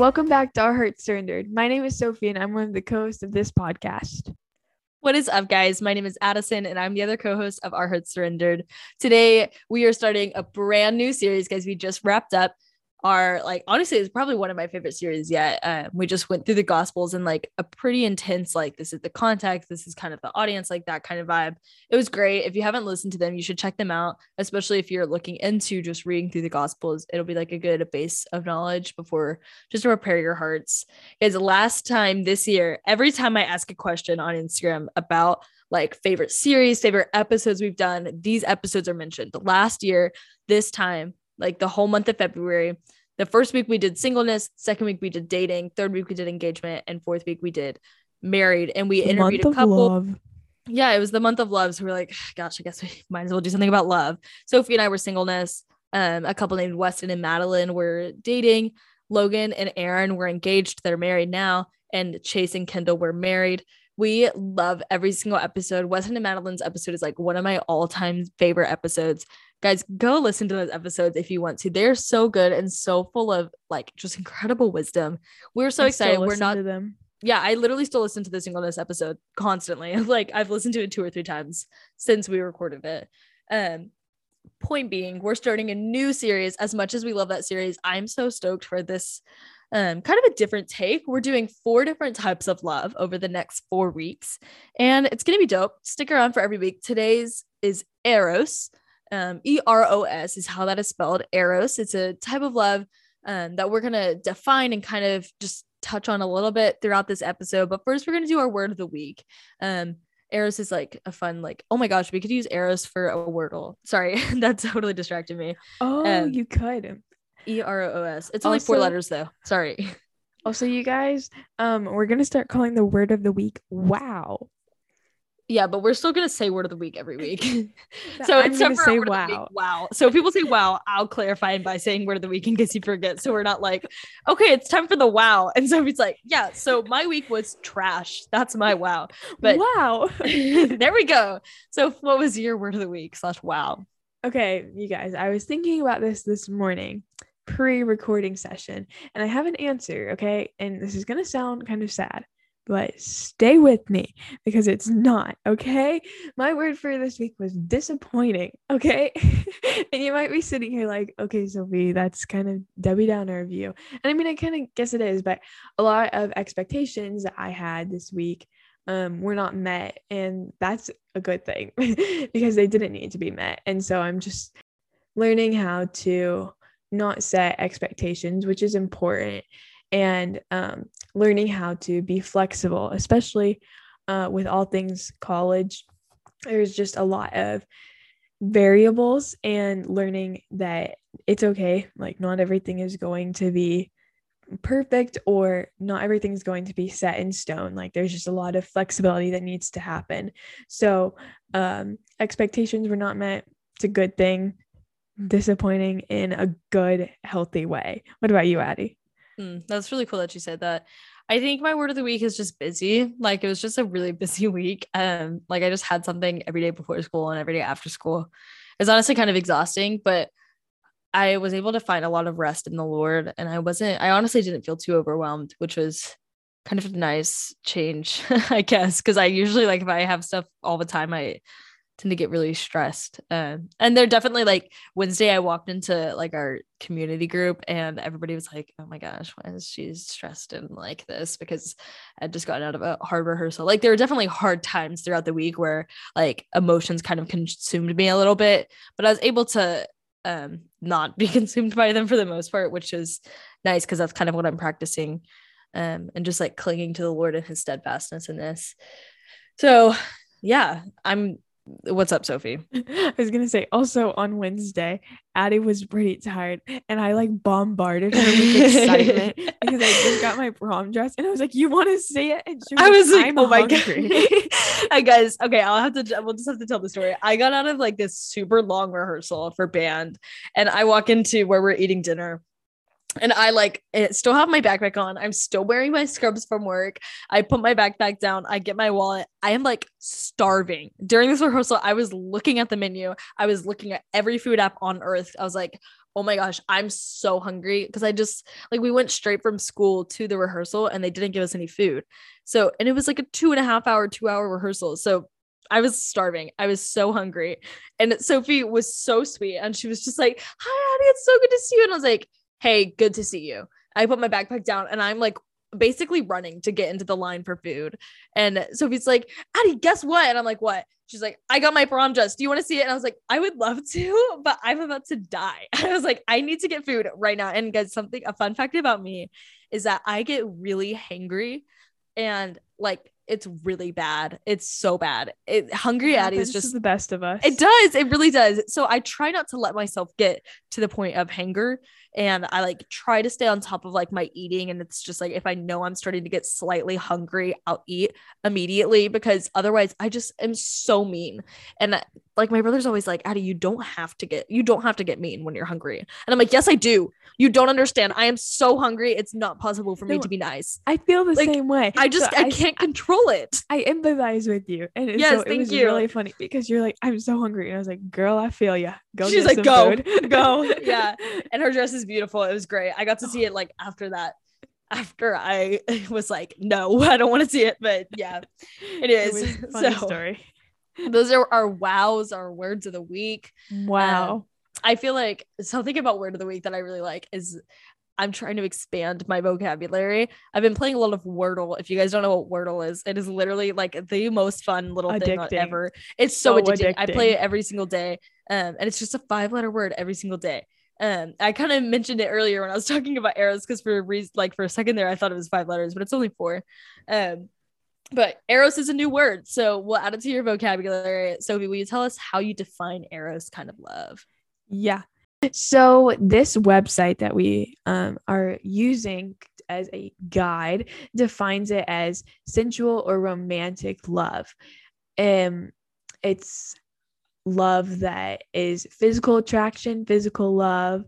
Welcome back to Our Hearts Surrendered. My name is Sophie, and I'm one of the co-hosts of this podcast. What is up, guys? My name is Addison, and I'm the other co host of Our Hearts Surrendered. Today, we are starting a brand new series, guys. We just wrapped up our like honestly it's probably one of my favorite series yet um, we just went through the gospels and like a pretty intense like this is the context this is kind of the audience like that kind of vibe. It was great. If you haven't listened to them you should check them out especially if you're looking into just reading through the gospels. It'll be like a good base of knowledge before just to prepare your hearts. Is last time this year every time i ask a question on instagram about like favorite series favorite episodes we've done these episodes are mentioned. Last year this time like the whole month of February. The first week we did singleness, second week we did dating, third week we did engagement, and fourth week we did married. And we the interviewed a couple. Yeah, it was the month of love. So we are like, gosh, I guess we might as well do something about love. Sophie and I were singleness. Um, a couple named Weston and Madeline were dating. Logan and Aaron were engaged. They're married now. And Chase and Kendall were married. We love every single episode. Weston and Madeline's episode is like one of my all-time favorite episodes guys go listen to those episodes if you want to. They're so good and so full of like just incredible wisdom. We're so I excited. We're not them. Yeah i literally still listen to the singleness episode constantly. Like i've listened to it two or three times since we recorded it. Um point being we're starting a new series. As much as we love that series i'm so stoked for this um, kind of a different take. We're doing four different types of love over the next four weeks, and it's gonna be dope. Stick around for every week. Today's is Eros, um, E R O S is how that is spelled. Eros. It's a type of love um, that we're going to define and kind of just touch on a little bit throughout this episode. But first, we're going to do our word of the week. Um, Eros is like a fun, like, oh my gosh, we could use Eros for a wordle. Sorry, that totally distracted me. Oh, um, you could. E R O S. It's only also, four letters though. Sorry. Also, you guys, um, we're gonna start calling the word of the week wow. Yeah, but we're still gonna say word of the week every week. so I'm gonna say wow. Wow. So if people say wow, I'll clarify by saying word of the week in case you forget. So we're not like, okay, it's time for the wow. And so it's like, yeah. So my week was trash. That's my wow. But wow. there we go. So what was your word of the week slash wow? Okay, you guys, I was thinking about this this morning pre-recording session and I have an answer, okay? And this is going to sound kind of sad but stay with me because it's not okay. My word for this week was disappointing, okay? and you might be sitting here like, okay, Sophie, that's kind of Debbie Downer of you. And I mean, I kind of guess it is, but a lot of expectations that I had this week um, were not met, and that's a good thing because they didn't need to be met. And so I'm just learning how to not set expectations, which is important and um, learning how to be flexible, especially uh, with all things college. There's just a lot of variables and learning that it's okay. Like, not everything is going to be perfect or not everything is going to be set in stone. Like, there's just a lot of flexibility that needs to happen. So, um, expectations were not met. It's a good thing disappointing in a good, healthy way. What about you, Addie? Mm, that's really cool that you said that. I think my word of the week is just busy. Like it was just a really busy week. Um, like I just had something every day before school and every day after school. It's honestly kind of exhausting, but I was able to find a lot of rest in the Lord. And I wasn't, I honestly didn't feel too overwhelmed, which was kind of a nice change, I guess. Cause I usually like if I have stuff all the time, I tend to get really stressed. Uh, and they're definitely like Wednesday, I walked into like our community group and everybody was like, oh my gosh, why is she stressed and like this? Because I'd just gotten out of a hard rehearsal. Like there were definitely hard times throughout the week where like emotions kind of consumed me a little bit, but I was able to um not be consumed by them for the most part, which is nice because that's kind of what I'm practicing. Um, and just like clinging to the Lord and his steadfastness in this. So yeah, I'm What's up, Sophie? I was gonna say also on Wednesday, Addie was pretty tired, and I like bombarded her with excitement because I just got my prom dress, and I was like, "You want to see it?" And she was I was like, "Oh my god!" I guys, okay, I'll have to. We'll just have to tell the story. I got out of like this super long rehearsal for band, and I walk into where we're eating dinner and I like it still have my backpack on. I'm still wearing my scrubs from work. I put my backpack down. I get my wallet. I am like starving. During this rehearsal, I was looking at the menu. I was looking at every food app on earth. I was like, Oh my gosh, I'm so hungry because I just like we went straight from school to the rehearsal and they didn't give us any food. So, and it was like a two and a half hour, two hour rehearsal. So I was starving. I was so hungry. And Sophie was so sweet. And she was just like, Hi, Addie, it's so good to see you. And I was like, Hey, good to see you. I put my backpack down and I'm like basically running to get into the line for food. And Sophie's like, Addie, guess what? And I'm like, What? She's like, I got my prom dress. Do you want to see it? And I was like, I would love to, but I'm about to die. I was like, I need to get food right now. And guys, something, a fun fact about me is that I get really hangry and like it's really bad. It's so bad. It Hungry Addie is just the best of us. It does. It really does. So I try not to let myself get to the point of hanger and I like try to stay on top of like my eating and it's just like if I know I'm starting to get slightly hungry, I'll eat immediately because otherwise I just am so mean. And like my brother's always like, Addie, you don't have to get you don't have to get mean when you're hungry. And I'm like, yes, I do. You don't understand. I am so hungry. It's not possible for no, me to be nice. I feel the like, same way. I just so I, I, can't control it. I empathize with you. And yes, so it was you. really funny because you're like, I'm so hungry. And I was like, girl, I feel you. Go. She's like, go, go. Yeah. And her dress is beautiful. It was great. I got to see it like after that after I was like, no, I don't want to see it. But yeah, it is. It so, story those are our wows, our words of the week. Wow. Um, I feel like something about word of the week that I really like is I'm trying to expand my vocabulary. I've been playing a lot of Wordle. If you guys don't know what Wordle is, it is literally like the most fun little addicting. thing ever. It's so, so addicting. addicting. I play it every single day. Um, and it's just a five letter word every single day. Um, I kind of mentioned it earlier when I was talking about Eros because for a reason, like for a second there, I thought it was five letters, but it's only four. Um, but eros is a new word so we'll add it to your vocabulary. Sophie will you tell us how you define eros kind of love? Yeah. So this website that we um, are using as a guide defines it as sensual or romantic love. Um it's love that is physical attraction physical love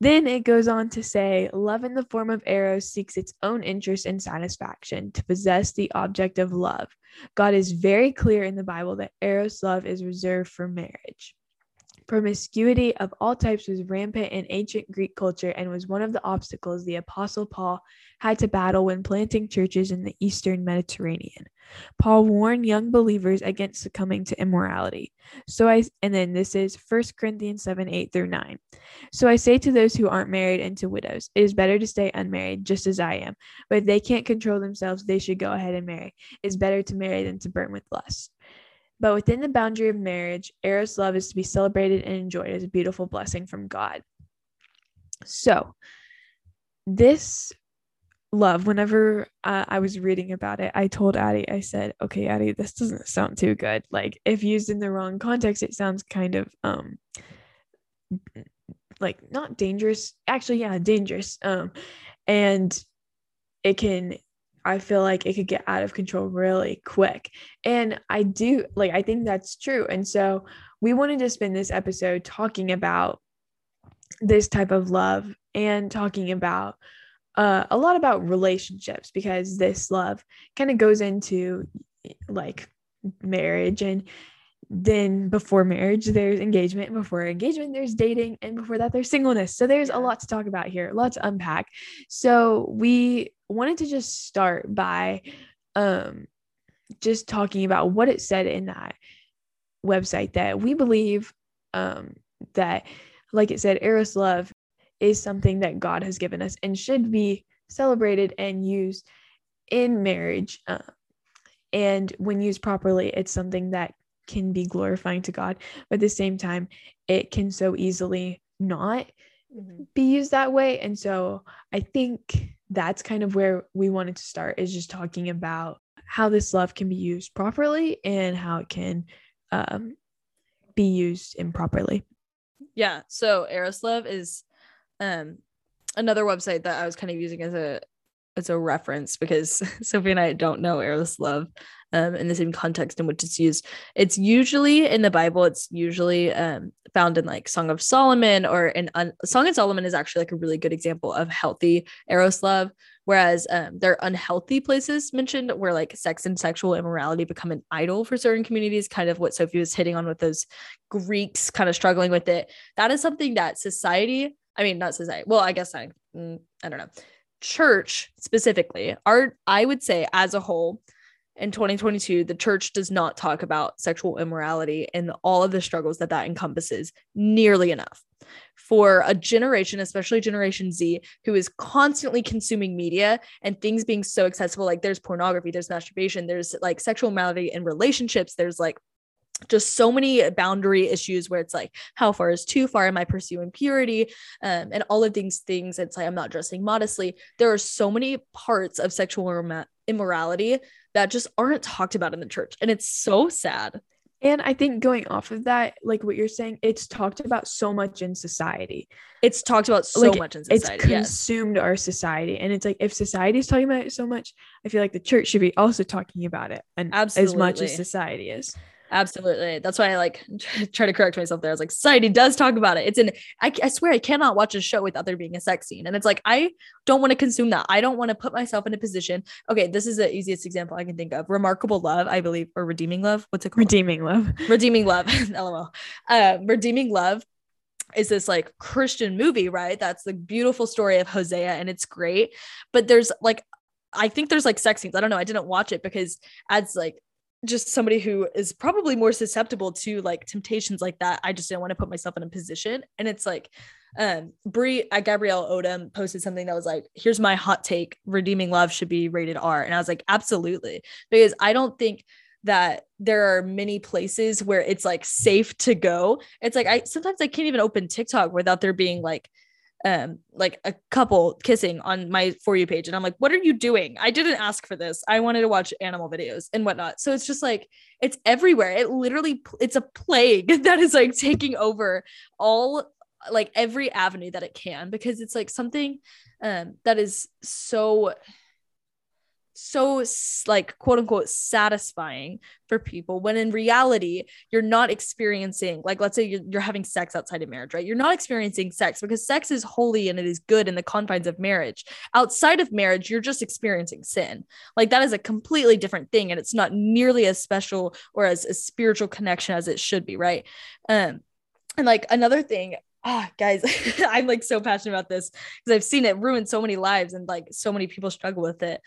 then it goes on to say, love in the form of eros seeks its own interest and satisfaction to possess the object of love. God is very clear in the Bible that eros love is reserved for marriage. Promiscuity of all types was rampant in ancient Greek culture and was one of the obstacles the Apostle Paul had to battle when planting churches in the Eastern Mediterranean. Paul warned young believers against succumbing to immorality. So I and then this is 1 Corinthians 7, 8 through 9. So I say to those who aren't married and to widows, it is better to stay unmarried, just as I am. But if they can't control themselves, they should go ahead and marry. It's better to marry than to burn with lust. But within the boundary of marriage, Eros love is to be celebrated and enjoyed as a beautiful blessing from God. So, this love, whenever uh, I was reading about it, I told Addie, I said, okay, Addie, this doesn't sound too good. Like, if used in the wrong context, it sounds kind of, um, like not dangerous actually yeah dangerous um and it can I feel like it could get out of control really quick. And I do like, I think that's true. And so we wanted to spend this episode talking about this type of love and talking about uh, a lot about relationships because this love kind of goes into like marriage and then before marriage there's engagement before engagement there's dating and before that there's singleness. So there's a lot to talk about here a lot to unpack. So we wanted to just start by um just talking about what it said in that website that we believe um that like it said eros love is something that god has given us and should be celebrated and used in marriage uh, and when used properly it's something that can be glorifying to God, but at the same time, it can so easily not mm-hmm. be used that way. And so I think that's kind of where we wanted to start is just talking about how this love can be used properly and how it can um, be used improperly. Yeah. So Eros Love is um, another website that I was kind of using as a as a reference because Sophie and I don't know Eros Love um, in the same context in which it's used. It's usually in the Bible, it's usually um, found in like Song of Solomon or in un- Song of Solomon is actually like a really good example of healthy Eros love. Whereas um, there are unhealthy places mentioned where like sex and sexual immorality become an idol for certain communities, kind of what Sophie was hitting on with those Greeks kind of struggling with it. That is something that society I mean, not society. Well, I guess I, mm, I don't know. Church specifically, our, I would say as a whole, in 2022, the church does not talk about sexual immorality and all of the struggles that that encompasses nearly enough. For a generation, especially Generation Z, who is constantly consuming media and things being so accessible, like there's pornography, there's masturbation, there's like sexual malady in relationships, there's like just so many boundary issues where it's like how far is too far? Am i pursuing purity? Um, and all of these things it's like i'm not dressing modestly. There are so many parts of sexual immorality that just aren't talked about in the church and it's so sad. And i think going off of that like what you're saying it's talked about so much in society. It's talked about so like, much in society it's consumed yes. our society. And it's like if society is talking about it so much i feel like the church should be also talking about it and Absolutely. as much as society is Absolutely. That's why I like try to correct myself there. I was like, society does talk about it. It's in, I, I swear I cannot watch a show without there being a sex scene. And it's like, I don't want to consume that. I don't want to put myself in a position. Okay. This is the easiest example I can think of. Remarkable Love, I believe, or Redeeming Love. What's it called? Redeeming Love. Redeeming Love. LOL. Uh, Redeeming Love is this like Christian movie, right? That's the beautiful story of Hosea and it's great. But there's like, I think there's like sex scenes. I don't know. I didn't watch it because as like just somebody who is probably more susceptible to like temptations like that. I just didn't want to put myself in a position. And it's like, um, Brie uh, Gabrielle Odom posted something that was like, here's my hot take redeeming love should be rated R. And I was like, absolutely. Because I don't think that there are many places where it's like safe to go. It's like I sometimes I can't even open TikTok without there being like um like a couple kissing on my for you page. And i'm like what are you doing? I didn't ask for this. I wanted to watch animal videos and whatnot. So it's just like it's everywhere. It literally it's a plague that is like taking over all like every avenue that it can because it's like something um that is so so like quote unquote satisfying for people when in reality you're not experiencing like let's say you're, you're, having sex outside of marriage right? You're not experiencing sex because sex is holy and it is good in the confines of marriage. Outside of marriage you're just experiencing sin. Like that is a completely different thing and it's not nearly as special or as a spiritual connection as it should be right? Um and like another thing ah, guys, I'm like so passionate about this because I've seen it ruin so many lives and like so many people struggle with it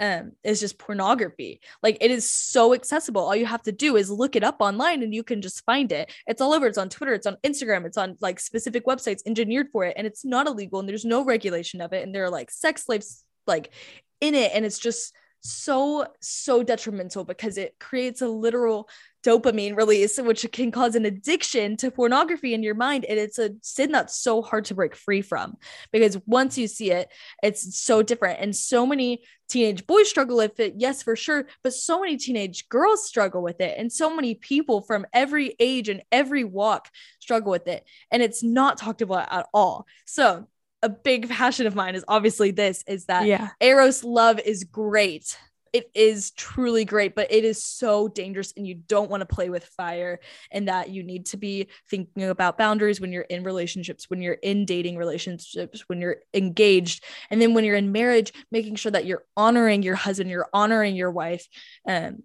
um is just pornography. Like it is so accessible. All you have to do is look it up online and you can just find it. It's all over. It's on twitter. It's on instagram. It's on like specific websites engineered for it and it's not illegal and there's no regulation of it and there are like sex slaves like in it and it's just so so detrimental because it creates a literal dopamine release which can cause an addiction to pornography in your mind and it's a sin that's so hard to break free from because once you see it it's so different. And so many teenage boys struggle with it yes for sure but so many teenage girls struggle with it and so many people from every age and every walk struggle with it and it's not talked about at all. So a big passion of mine is obviously this is that yeah. Eros love is great. It is truly great, but it is so dangerous and you don't want to play with fire and that you need to be thinking about boundaries when you're in relationships, when you're in dating relationships, when you're engaged, and then when you're in marriage, making sure that you're honoring your husband, you're honoring your wife. Um,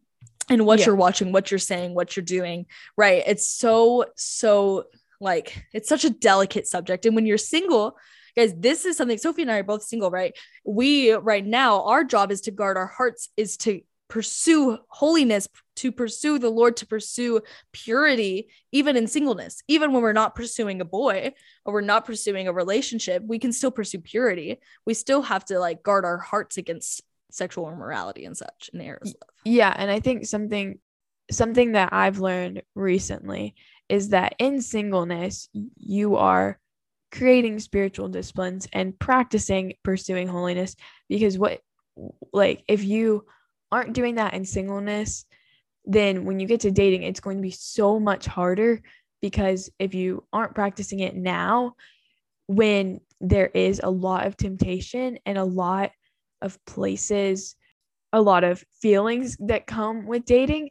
and what yeah. you're watching, what you're saying, what you're doing, right? It's so, so like, it's such a delicate subject. And when you're single, guys this is something sophie and i are both single right? We right now our job is to guard our hearts is to pursue holiness to pursue the lord to pursue purity even in singleness. Even when we're not pursuing a boy or we're not pursuing a relationship we can still pursue purity. We still have to like guard our hearts against sexual immorality and such in Eros love. yeah and i think something something that i've learned recently is that in singleness you are creating spiritual disciplines and practicing pursuing holiness because what like if you aren't doing that in singleness then when you get to dating it's going to be so much harder because if you aren't practicing it now when there is a lot of temptation and a lot of places a lot of feelings that come with dating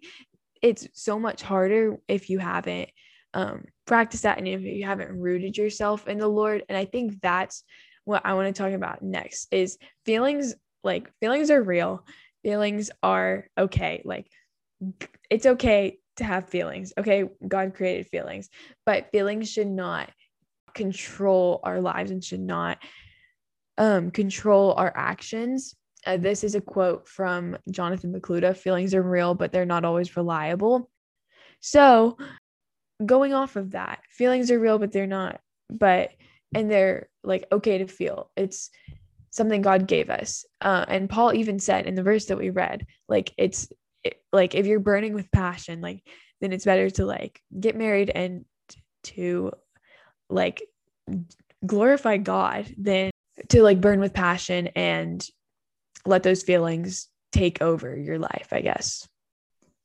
it's so much harder if you haven't um, practice that and if you haven't rooted yourself in the lord and i think that's what i want to talk about next is feelings like feelings are real feelings are okay like it's okay to have feelings okay god created feelings but feelings should not control our lives and should not um, control our actions. Uh, this is a quote from Jonathan Pokluda Feelings are real, but they're not always reliable. So, going off of that, feelings are real, but they're not, but, and they're like okay to feel. It's something God gave us. Uh, and Paul even said in the verse that we read, like, it's it, like if you're burning with passion, like, then it's better to like get married and to like glorify God than to like burn with passion and let those feelings take over your life, I guess.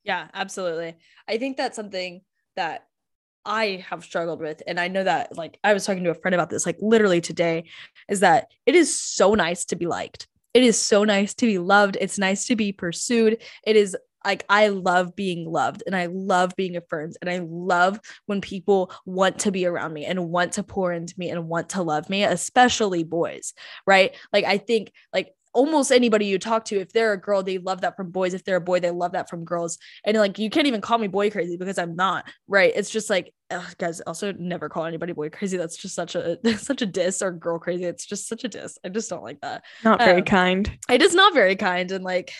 Yeah, absolutely. I think that's something that I have struggled with. And I know that, like, I was talking to a friend about this, like, literally today, is that it is so nice to be liked. It is so nice to be loved. It's nice to be pursued. It is like I love being loved and I love being affirmed and I love when people want to be around me and want to pour into me and want to love me, especially boys, right? Like I think like almost anybody you talk to, if they're a girl, they love that from boys. If they're a boy, they love that from girls. And like you can't even call me boy crazy because I'm not, right? It's just like ugh, guys, also never call anybody boy crazy. That's just such a such a diss or girl crazy. It's just such a diss. I just don't like that. Not very um, kind. It is not very kind. And like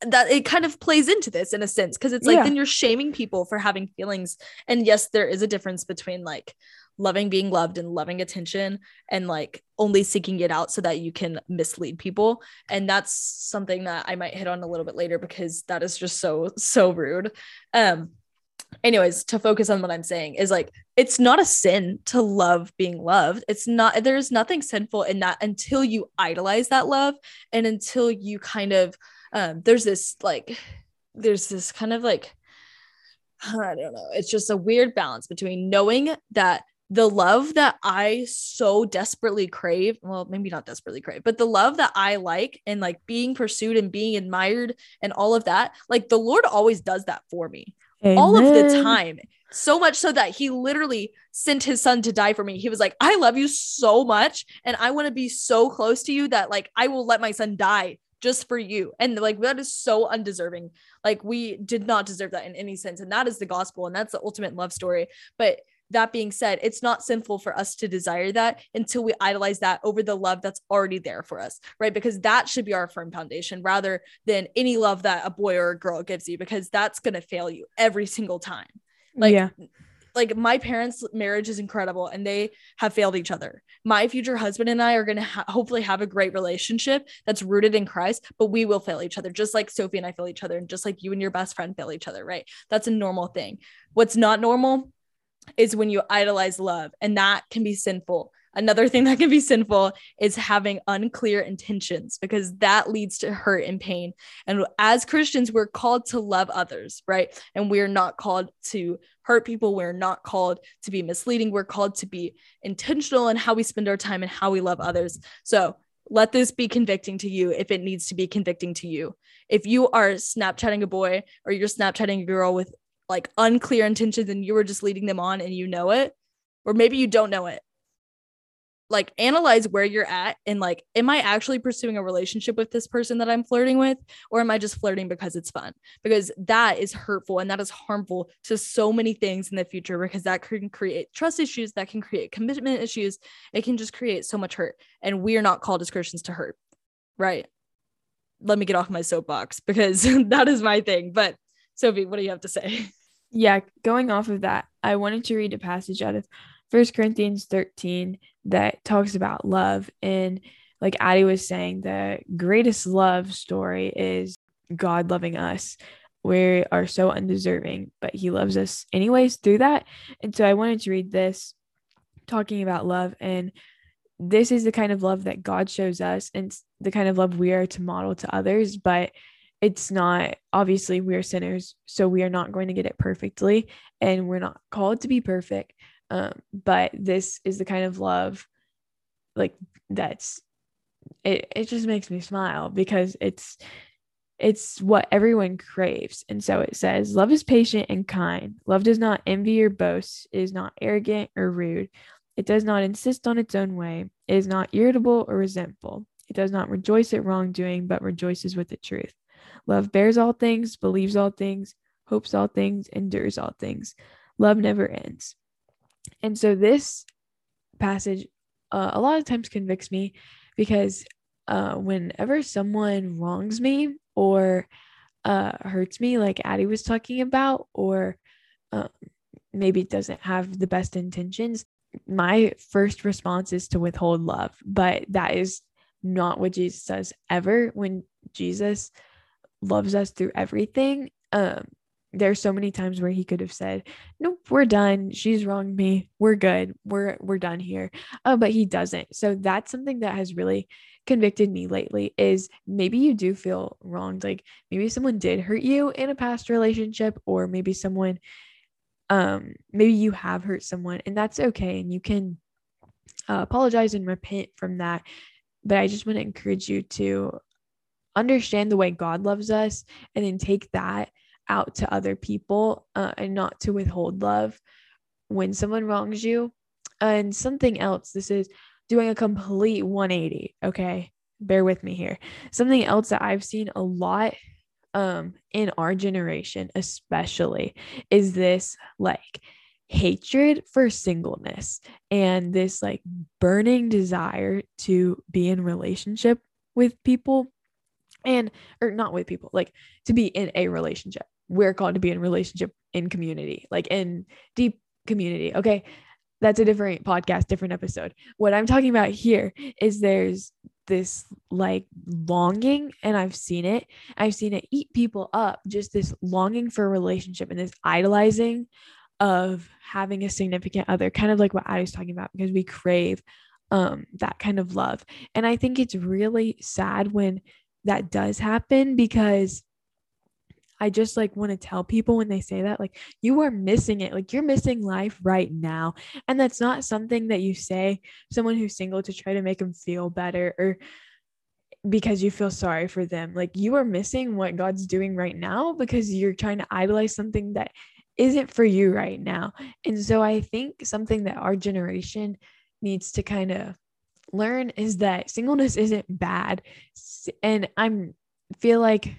that it kind of plays into this in a sense because it's like yeah. then you're shaming people for having feelings and yes there is a difference between like loving being loved and loving attention and like only seeking it out so that you can mislead people. And that's something that i might hit on a little bit later because that is just so so rude. Um anyways to focus on what i'm saying is like it's not a sin to love being loved. It's not there's nothing sinful in that until you idolize that love and until you kind of um there's this like there's this kind of like I don't know. It's just a weird balance between knowing that the love that I so desperately crave, well, maybe not desperately crave, but the love that I like and like being pursued and being admired and all of that, like the Lord always does that for me Amen. all of the time. So much so that he literally sent his son to die for me. He was like, I love you so much and I want to be so close to you that like I will let my son die just for you. And like that is so undeserving. Like we did not deserve that in any sense. And that is the gospel and that's the ultimate love story. But that being said, it's not sinful for us to desire that until we idolize that over the love that's already there for us, right? Because that should be our firm foundation rather than any love that a boy or a girl gives you, because that's going to fail you every single time. Like, yeah like my parents' marriage is incredible and they have failed each other. My future husband and I are going to ha- hopefully have a great relationship that's rooted in Christ, but we will fail each other just like Sophie and I fail each other and just like you and your best friend fail each other, right? That's a normal thing. What's not normal is when you idolize love and that can be sinful. Another thing that can be sinful is having unclear intentions because that leads to hurt and pain. And as Christians, we're called to love others, right? And we're not called to hurt people. We're not called to be misleading. We're called to be intentional in how we spend our time and how we love others. So let this be convicting to you if it needs to be convicting to you. If you are Snapchatting a boy or you're Snapchatting a girl with like unclear intentions and you were just leading them on and you know it, or maybe you don't know it, like analyze where you're at and like am i actually pursuing a relationship with this person that i'm flirting with or am i just flirting because it's fun? Because that is hurtful and that is harmful to so many things in the future because that can create trust issues that can create commitment issues. It can just create so much hurt and we are not called as christians to hurt right? Let me get off my soapbox because that is my thing. But sophie what do you have to say yeah going off of that i wanted to read a passage out of First Corinthians 13 that talks about love. And like Addie was saying, the greatest love story is God loving us. We are so undeserving, but He loves us anyways through that. And so I wanted to read this talking about love. And this is the kind of love that God shows us and the kind of love we are to model to others. But it's not obviously we are sinners, so we are not going to get it perfectly. And we're not called to be perfect, um, but this is the kind of love like that's it it just makes me smile because it's it's what everyone craves. And so it says, Love is patient and kind. Love does not envy or boast, it is not arrogant or rude. It does not insist on its own way. It is not irritable or resentful. It does not rejoice at wrongdoing, but rejoices with the truth. Love bears all things, believes all things, hopes all things, endures all things. Love never ends. And so this passage uh, a lot of times convicts me because uh, whenever someone wrongs me or uh, hurts me, like Addie was talking about, or um, maybe doesn't have the best intentions, my first response is to withhold love. But that is not what Jesus does ever. When Jesus loves us through everything, um, there's so many times where he could have said, "Nope, we're done. She's wronged me. We're good. We're we're done here." Uh, but he doesn't. So that's something that has really convicted me lately. Is maybe you do feel wronged. Like maybe someone did hurt you in a past relationship, or maybe someone, um, maybe you have hurt someone, and that's okay, and you can uh, apologize and repent from that. But I just want to encourage you to understand the way God loves us, and then take that out to other people uh, and not to withhold love when someone wrongs you. And something else, this is doing a complete 180. Okay. Bear with me here. Something else that I've seen a lot um, in our generation, especially, is this like hatred for singleness and this like burning desire to be in relationship with people and or not with people like to be in a relationship we're called to be in relationship in community, like in deep community. Okay. That's a different podcast, different episode. What I'm talking about here is there's this like longing, and I've seen it. I've seen it eat people up, just this longing for a relationship and this idolizing of having a significant other, kind of like what I was talking about, because we crave um that kind of love. And I think it's really sad when that does happen because I just like want to tell people when they say that, like, you are missing it. Like, you're missing life right now. And that's not something that you say someone who's single to try to make them feel better or because you feel sorry for them. Like, you are missing what God's doing right now because you're trying to idolize something that isn't for you right now. And so I think something that our generation needs to kind of learn is that singleness isn't bad. And I'm feel like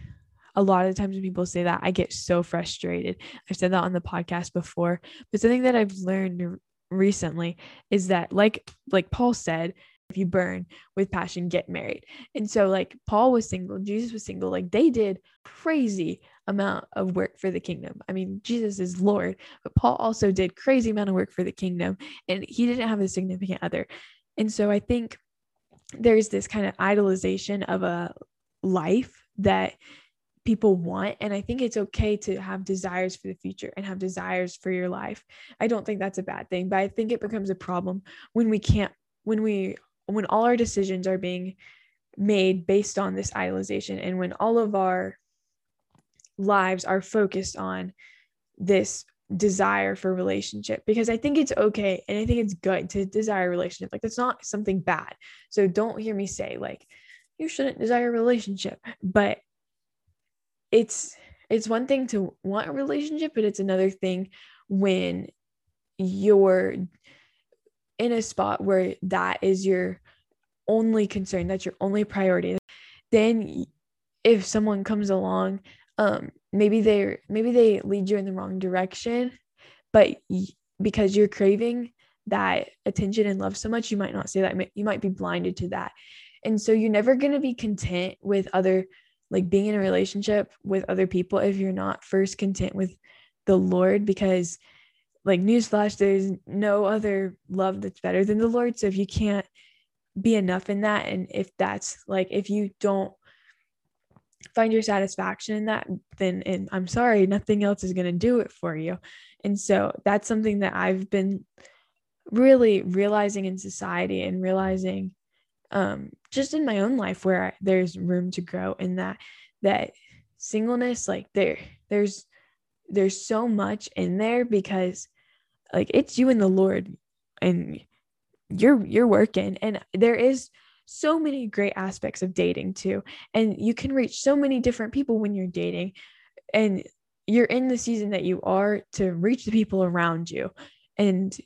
a lot of times when people say that, I get so frustrated. I've said that on the podcast before, but something that I've learned recently is that like like Paul said, if you burn with passion, get married. And so like Paul was single, Jesus was single, like they did crazy amount of work for the kingdom. I mean, Jesus is Lord, but Paul also did crazy amount of work for the kingdom and he didn't have a significant other. And so I think there's this kind of idolization of a life that people want. And I think it's okay to have desires for the future and have desires for your life. I don't think that's a bad thing, but I think it becomes a problem when we can't, when we, when all our decisions are being made based on this idolization and when all of our lives are focused on this desire for relationship because I think it's okay and I think it's good to desire a relationship. Like that's not something bad. So don't hear me say like you shouldn't desire a relationship, but it's it's one thing to want a relationship, but it's another thing when you're in a spot where that is your only concern, that's your only priority. Then if someone comes along, um, maybe they maybe they lead you in the wrong direction, but because you're craving that attention and love so much, you might not say that. You might be blinded to that. And so you're never going to be content with other like being in a relationship with other people if you're not first content with the Lord because like newsflash there's no other love that's better than the Lord so if you can't be enough in that and if that's like if you don't find your satisfaction in that then and I'm sorry nothing else is going to do it for you. And so that's something that I've been really realizing in society and realizing um, just in my own life where I, there's room to grow in that that singleness like there there's there's so much in there because like it's you and the lord and you're you're working. And there is so many great aspects of dating too and you can reach so many different people when you're dating and you're in the season that you are to reach the people around you and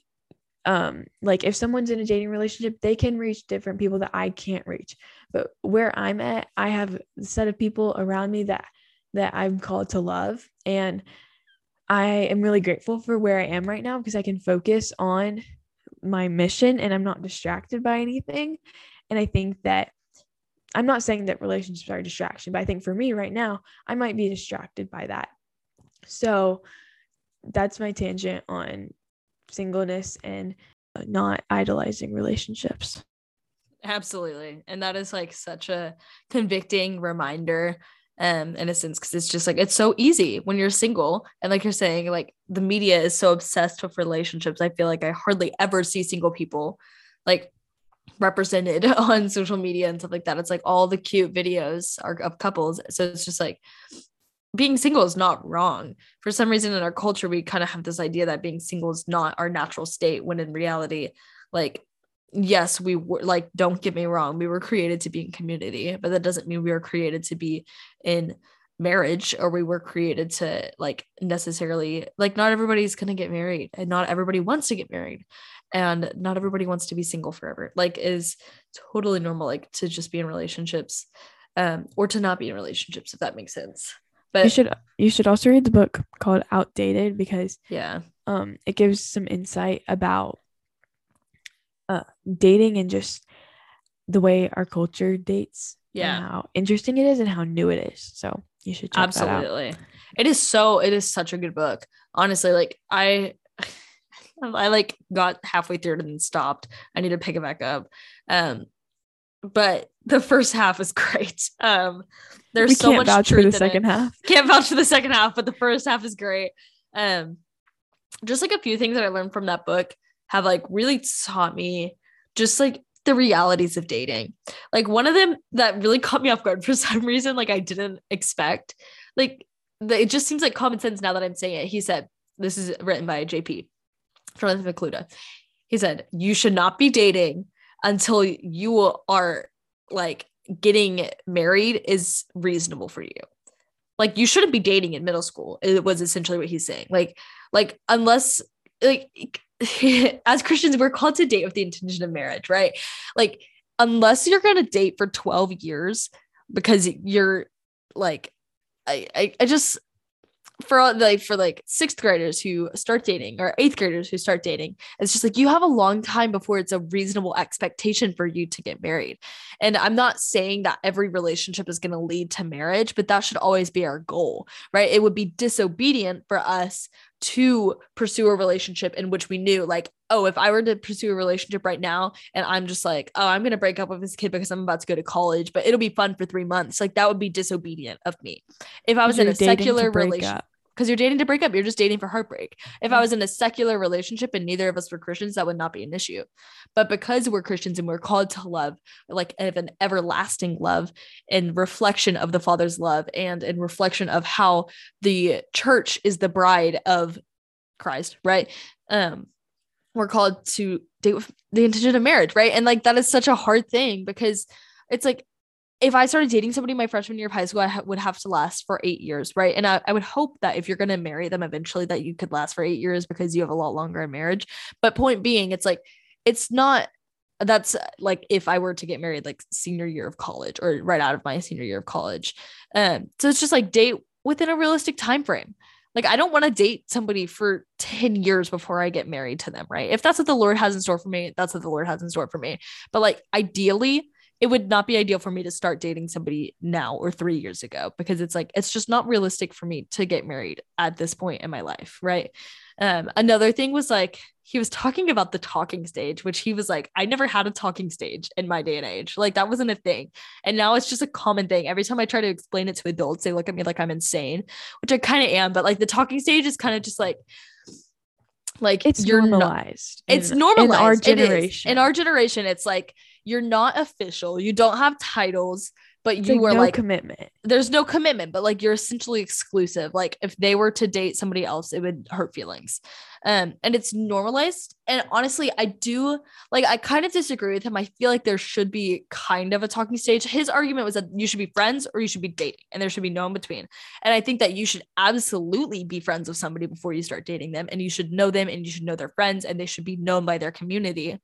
um like if someone's in a dating relationship they can reach different people that i can't reach but where i'm at i have a set of people around me that that i'm called to love and i am really grateful for where i am right now because i can focus on my mission and I'm not distracted by anything. And I think that I'm not saying that relationships are a distraction, but I think for me right now, I might be distracted by that. So that's my tangent on singleness and not idolizing relationships. Absolutely. And that is like such a convicting reminder um in a sense because it's just like it's so easy when you're single and like you're saying like the media is so obsessed with relationships i feel like i hardly ever see single people like represented on social media and stuff like that. It's like all the cute videos are of couples. So it's just like being single is not wrong. For some reason in our culture we kind of have this idea that being single is not our natural state when in reality like yes, we were like, don't get me wrong, we were created to be in community, but that doesn't mean we were created to be in marriage or we were created to like necessarily like not everybody's going to get married and not everybody wants to get married and not everybody wants to be single forever like is totally normal like to just be in relationships um or to not be in relationships if that makes sense but you should you should also read the book called outdated because yeah um it gives some insight about uh, dating and just the way our culture dates. Yeah. how interesting it is and how new it is. So you should check out. absolutely. It is so. It is such a good book. Honestly, like I. I like got halfway through it and stopped. I need to pick it back up. Um, but the first half is great. Um, there's we so can't much vouch for the second it. half. Can't vouch for the second half, but the first half is great. Um, just like a few things that I learned from that book have like really taught me just like the realities of dating. Like one of them that really caught me off guard for some reason, like I didn't expect. Like the, it just seems like common sense now that I'm saying it. He said, this is written by JP, Jonathan Pokluda. He said, you should not be dating until you are like getting married is reasonable for you. Like you shouldn't be dating in middle school. It was essentially what he's saying. Like, like unless like as Christians, we're called to date with the intention of marriage, right? Like, unless you're to date for 12 years because you're like, I, I, I just, for like for like sixth graders who start dating or eighth graders who start dating it's just like you have a long time before it's a reasonable expectation for you to get married. And i'm not saying that every relationship is going to lead to marriage but that should always be our goal right? It would be disobedient for us to pursue a relationship in which we knew like oh if i were to pursue a relationship right now and i'm just like oh i'm going to break up with this kid because i'm about to go to college but it'll be fun for 3 months like that would be disobedient of me. If i was in a secular relationship because you're dating to break up. You're just dating for heartbreak. If I was in a secular relationship and neither of us were Christians, that would not be an issue. But because we're Christians and we're called to love, like of an everlasting love in reflection of the Father's love and in reflection of how the church is the bride of Christ, right? Um, we're called to date with the intention of marriage, right? And like that is such a hard thing because it's like if I started dating somebody my freshman year of high school, I ha- would have to last for eight years, right? And I, I would hope that if you're going to marry them eventually, that you could last for eight years because you have a lot longer in marriage. But point being, it's like, it's not that's like if I were to get married like senior year of college or right out of my senior year of college. Um, so it's just like date within a realistic time frame. Like I don't want to date somebody for 10 years before I get married to them, right? If that's what the Lord has in store for me, that's what the Lord has in store for me. But like ideally, it would not be ideal for me to start dating somebody now or three years ago because it's like it's just not realistic for me to get married at this point in my life right? Um another thing was like he was talking about the talking stage which he was like i never had a talking stage in my day and age. Like that wasn't a thing. And now it's just a common thing. Every time i try to explain it to adults they look at me like i'm insane which i kind of am but like the talking stage is kind of just like like it's normalized not, it's normalized in our generation in our generation it's like you're not official. You don't have titles, but you like are no like commitment. There's no commitment, but like you're essentially exclusive. Like if they were to date somebody else, it would hurt feelings. Um, and it's normalized. And honestly, I do like I kind of disagree with him. I feel like there should be kind of a talking stage. His argument was that you should be friends or you should be dating, and there should be no in between. And I think that you should absolutely be friends with somebody before you start dating them, and you should know them and you should know their friends, and they should be known by their community.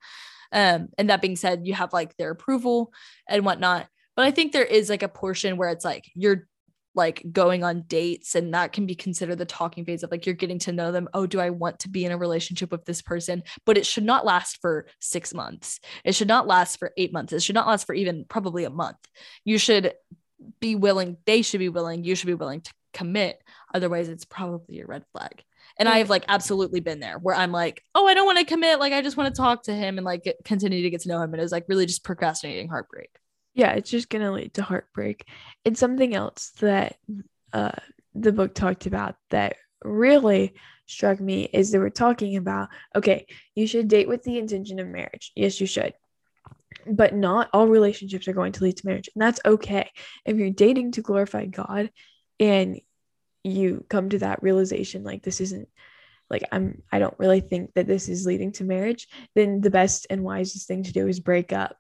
Um, and that being said, you have like their approval and whatnot. But I think there is like a portion where it's like you're like going on dates and that can be considered the talking phase of like you're getting to know them. Oh do i want to be in a relationship with this person? But it should not last for 6 months. It should not last for 8 months. It should not last for even probably a month. You should be willing they should be willing you should be willing to commit. Otherwise it's probably a red flag and I've like absolutely been there where I'm like, oh, I don't want to commit. Like, I just want to talk to him and like get, continue to get to know him. And it's like really just procrastinating heartbreak yeah, it's just gonna lead to heartbreak. And something else that uh, the book talked about that really struck me is they were talking about okay, you should date with the intention of marriage. Yes, you should. But not all relationships are going to lead to marriage. And that's okay. If you're dating to glorify God and you come to that realization like this isn't like I'm I don't really think that this is leading to marriage, then the best and wisest thing to do is break up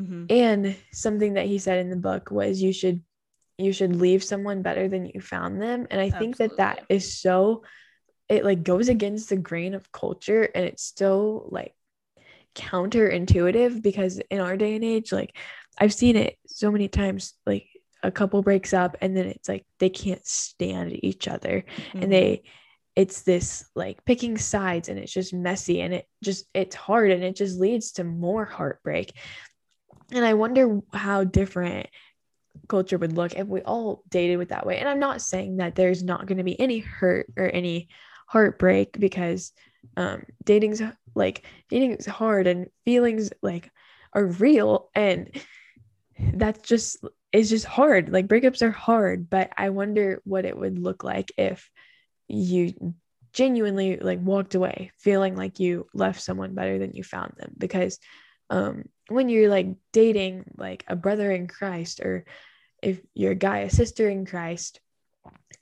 Mm-hmm. And something that he said in the book was you should you should leave someone better than you found them. And I think Absolutely. that that is so it like goes against the grain of culture and it's so like counterintuitive because in our day and age like I've seen it so many times like a couple breaks up and then it's like they can't stand each other mm-hmm. and they it's this like picking sides and it's just messy and it just it's hard and it just leads to more heartbreak and I wonder how different culture would look if we all dated with that way. And I'm not saying that there's not going to be any hurt or any heartbreak because um dating's like dating is hard and feelings like are real and that's just it's just hard. Like breakups are hard, but I wonder what it would look like if you genuinely like walked away feeling like you left someone better than you found them. Because um when you're like dating like a brother in Christ or if you're a guy a sister in Christ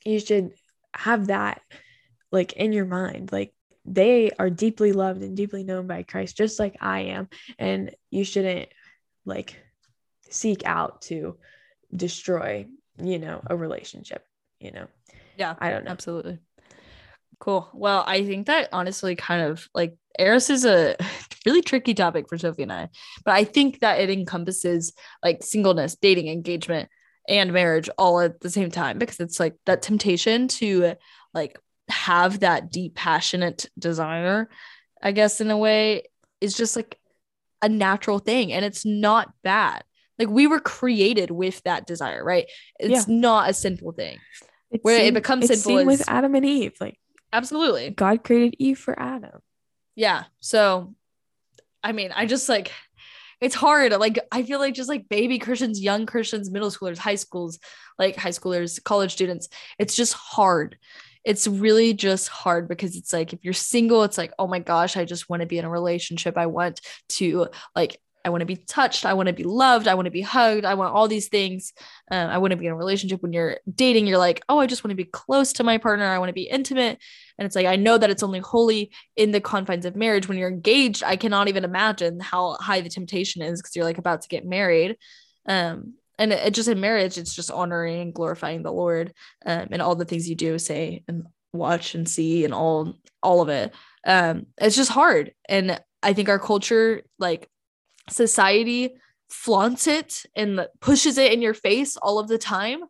you should have that like in your mind. Like they are deeply loved and deeply known by Christ just like I am. And you shouldn't like seek out to destroy you know a relationship you know yeah I don't know absolutely Cool. Well, I think that honestly kind of like Eros is a really tricky topic for Sophie and I, but I think that it encompasses like singleness, dating, engagement, and marriage all at the same time because it's like that temptation to like have that deep, passionate desire, I guess, in a way, is just like a natural thing and it's not bad. Like we were created with that desire, right? It's yeah. not a sinful thing. It's where seen, it becomes sinful is, with Adam and Eve. Like Absolutely. God created Eve for Adam. Yeah. So, I mean, I just like, it's hard. Like, I feel like just like baby Christians, young Christians, middle schoolers, high schools, like high schoolers, college students, it's just hard. It's really just hard because it's like if you're single, it's like, oh my gosh, I just want to be in a relationship. I want to like I want to be touched. I want to be loved. I want to be hugged. I want all these things. Um, I want to be in a relationship. When you're dating, you're like, oh, I just want to be close to my partner. I want to be intimate. And it's like, I know that it's only holy in the confines of marriage. When you're engaged, I cannot even imagine how high the temptation is because you're like about to get married. Um, and it, it, just in marriage, it's just honoring and glorifying the Lord um, and all the things you do, say, and watch and see and all all of it. Um, it's just hard. And I think our culture, like society flaunts it and pushes it in your face all of the time.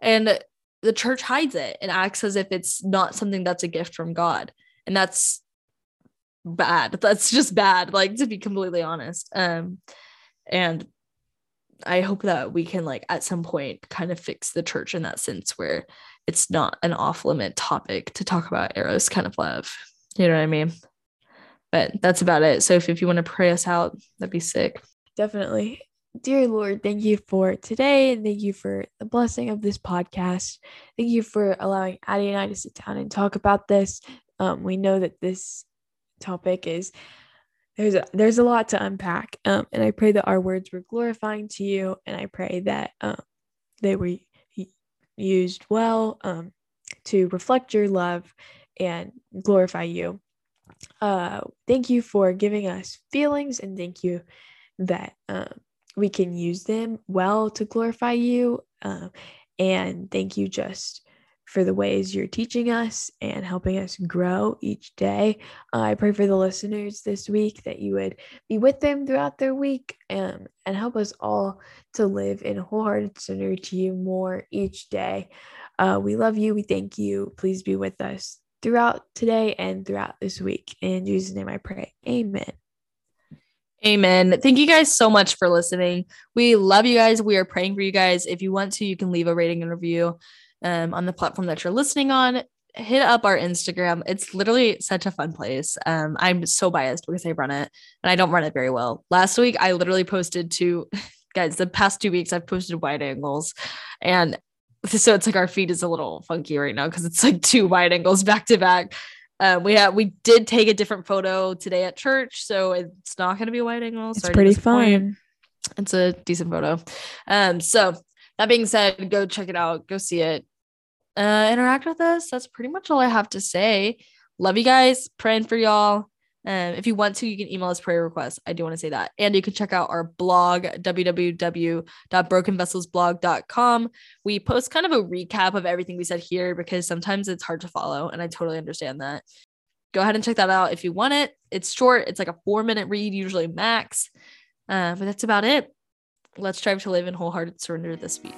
And the church hides it and acts as if it's not something that's a gift from god. And that's bad. That's just bad like to be completely honest. Um and i hope that we can like at some point kind of fix the church in that sense where it's not an off limit topic to talk about eros kind of love. You know what i mean but that's about it. So if, if you want to pray us out, that'd be sick. Definitely. Dear Lord, thank you for today and thank you for the blessing of this podcast. Thank you for allowing Addie and I to sit down and talk about this. Um, we know that this topic is there's a, there's a lot to unpack. Um, and I pray that our words were glorifying to you, and I pray that um, they were used well um, to reflect your love and glorify you uh, thank you for giving us feelings and thank you that um, we can use them well to glorify you. Uh, and thank you just for the ways you're teaching us and helping us grow each day. Uh, I pray for the listeners this week that you would be with them throughout their week um, and help us all to live in wholehearted surrender to you more each day. Uh, we love you. We thank you. Please be with us throughout today and throughout this week. In Jesus' name I pray. Amen. Amen. Thank you guys so much for listening. We love you guys. We are praying for you guys. If you want to, you can leave a rating and review um, on the platform that you're listening on. Hit up our Instagram. It's literally such a fun place. Um, I'm so biased because I run it and I don't run it very well. Last week, I literally posted to guys, the past two weeks, I've posted wide angles and so it's like our feed is a little funky right now because it's like two wide angles back to back. Um, we have we did take a different photo today at church, so it's not going to be a wide angle. It's pretty fun. It's a decent photo. Um, so that being said, go check it out, go see it, uh, interact with us. That's pretty much all I have to say. Love you guys, praying for y'all. Um, if you want to, you can email us prayer requests. I do want to say that. And you can check out our blog, www.brokenvesselsblog.com. We post kind of a recap of everything we said here because sometimes it's hard to follow, and I totally understand that. Go ahead and check that out if you want it. It's short, it's like a four minute read, usually max. Uh, but that's about it. Let's strive to live in wholehearted surrender this week.